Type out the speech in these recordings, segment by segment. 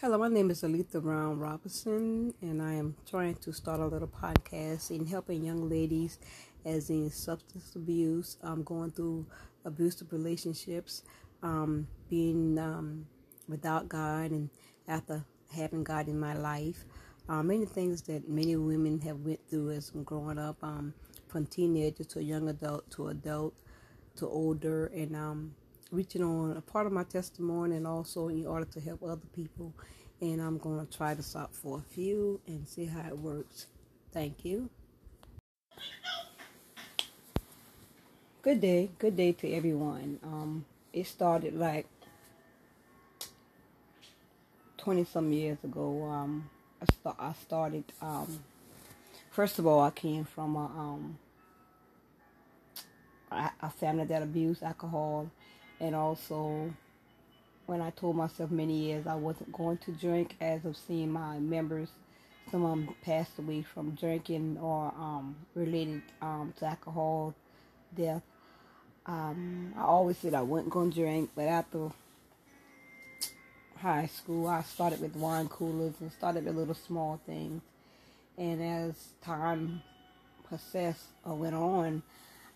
Hello, my name is Aletha Brown Robinson, and I am trying to start a little podcast in helping young ladies as in substance abuse, um, going through abusive relationships, um, being um, without God, and after having God in my life. Uh, many things that many women have went through as growing up, um, from teenager to young adult to adult to older, and um, reaching on a part of my testimony and also in order to help other people. And I'm going to try to stop for a few and see how it works. Thank you. Good day. Good day to everyone. Um, it started like 20 some years ago. Um, I, st- I started, um, first of all, I came from a, um, a family that abused alcohol and also when I told myself many years I wasn't going to drink as of seeing my members some of them passed away from drinking or um, related um, to alcohol death um, I always said I wasn't going to drink but after high school I started with wine coolers and started with little small things. And as time processed or went on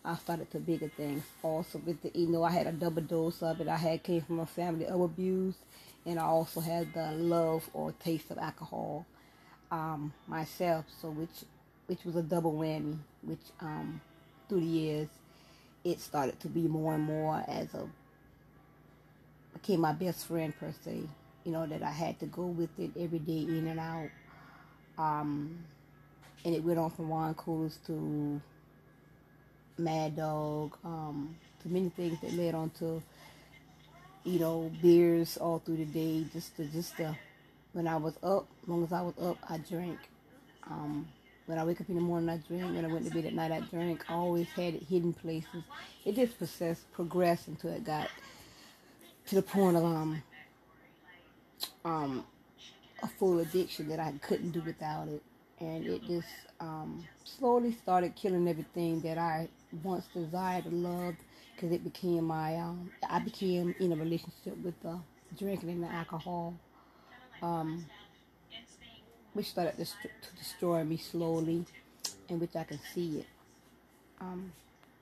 I started to bigger things. Also, with the, you know, I had a double dose of it. I had came from a family of abuse, and I also had the love or taste of alcohol um, myself. So, which which was a double whammy. Which um, through the years, it started to be more and more as a became my best friend per se. You know that I had to go with it every day in and out. Um, and it went on from wine coolers to Mad Dog, um, to many things that led on to, you know, beers all through the day. Just to, just to, when I was up, as long as I was up, I drank. Um, when I wake up in the morning, I drink. When I went to bed at night, I drank. I always had it hidden places. It just processed, progressed until it got to the point of um, um, a full addiction that I couldn't do without it, and it just um, slowly started killing everything that I once desired and loved because it became my um, I became in a relationship with the drinking and the alcohol um, which started to, to destroy me slowly and which I can see it. Um,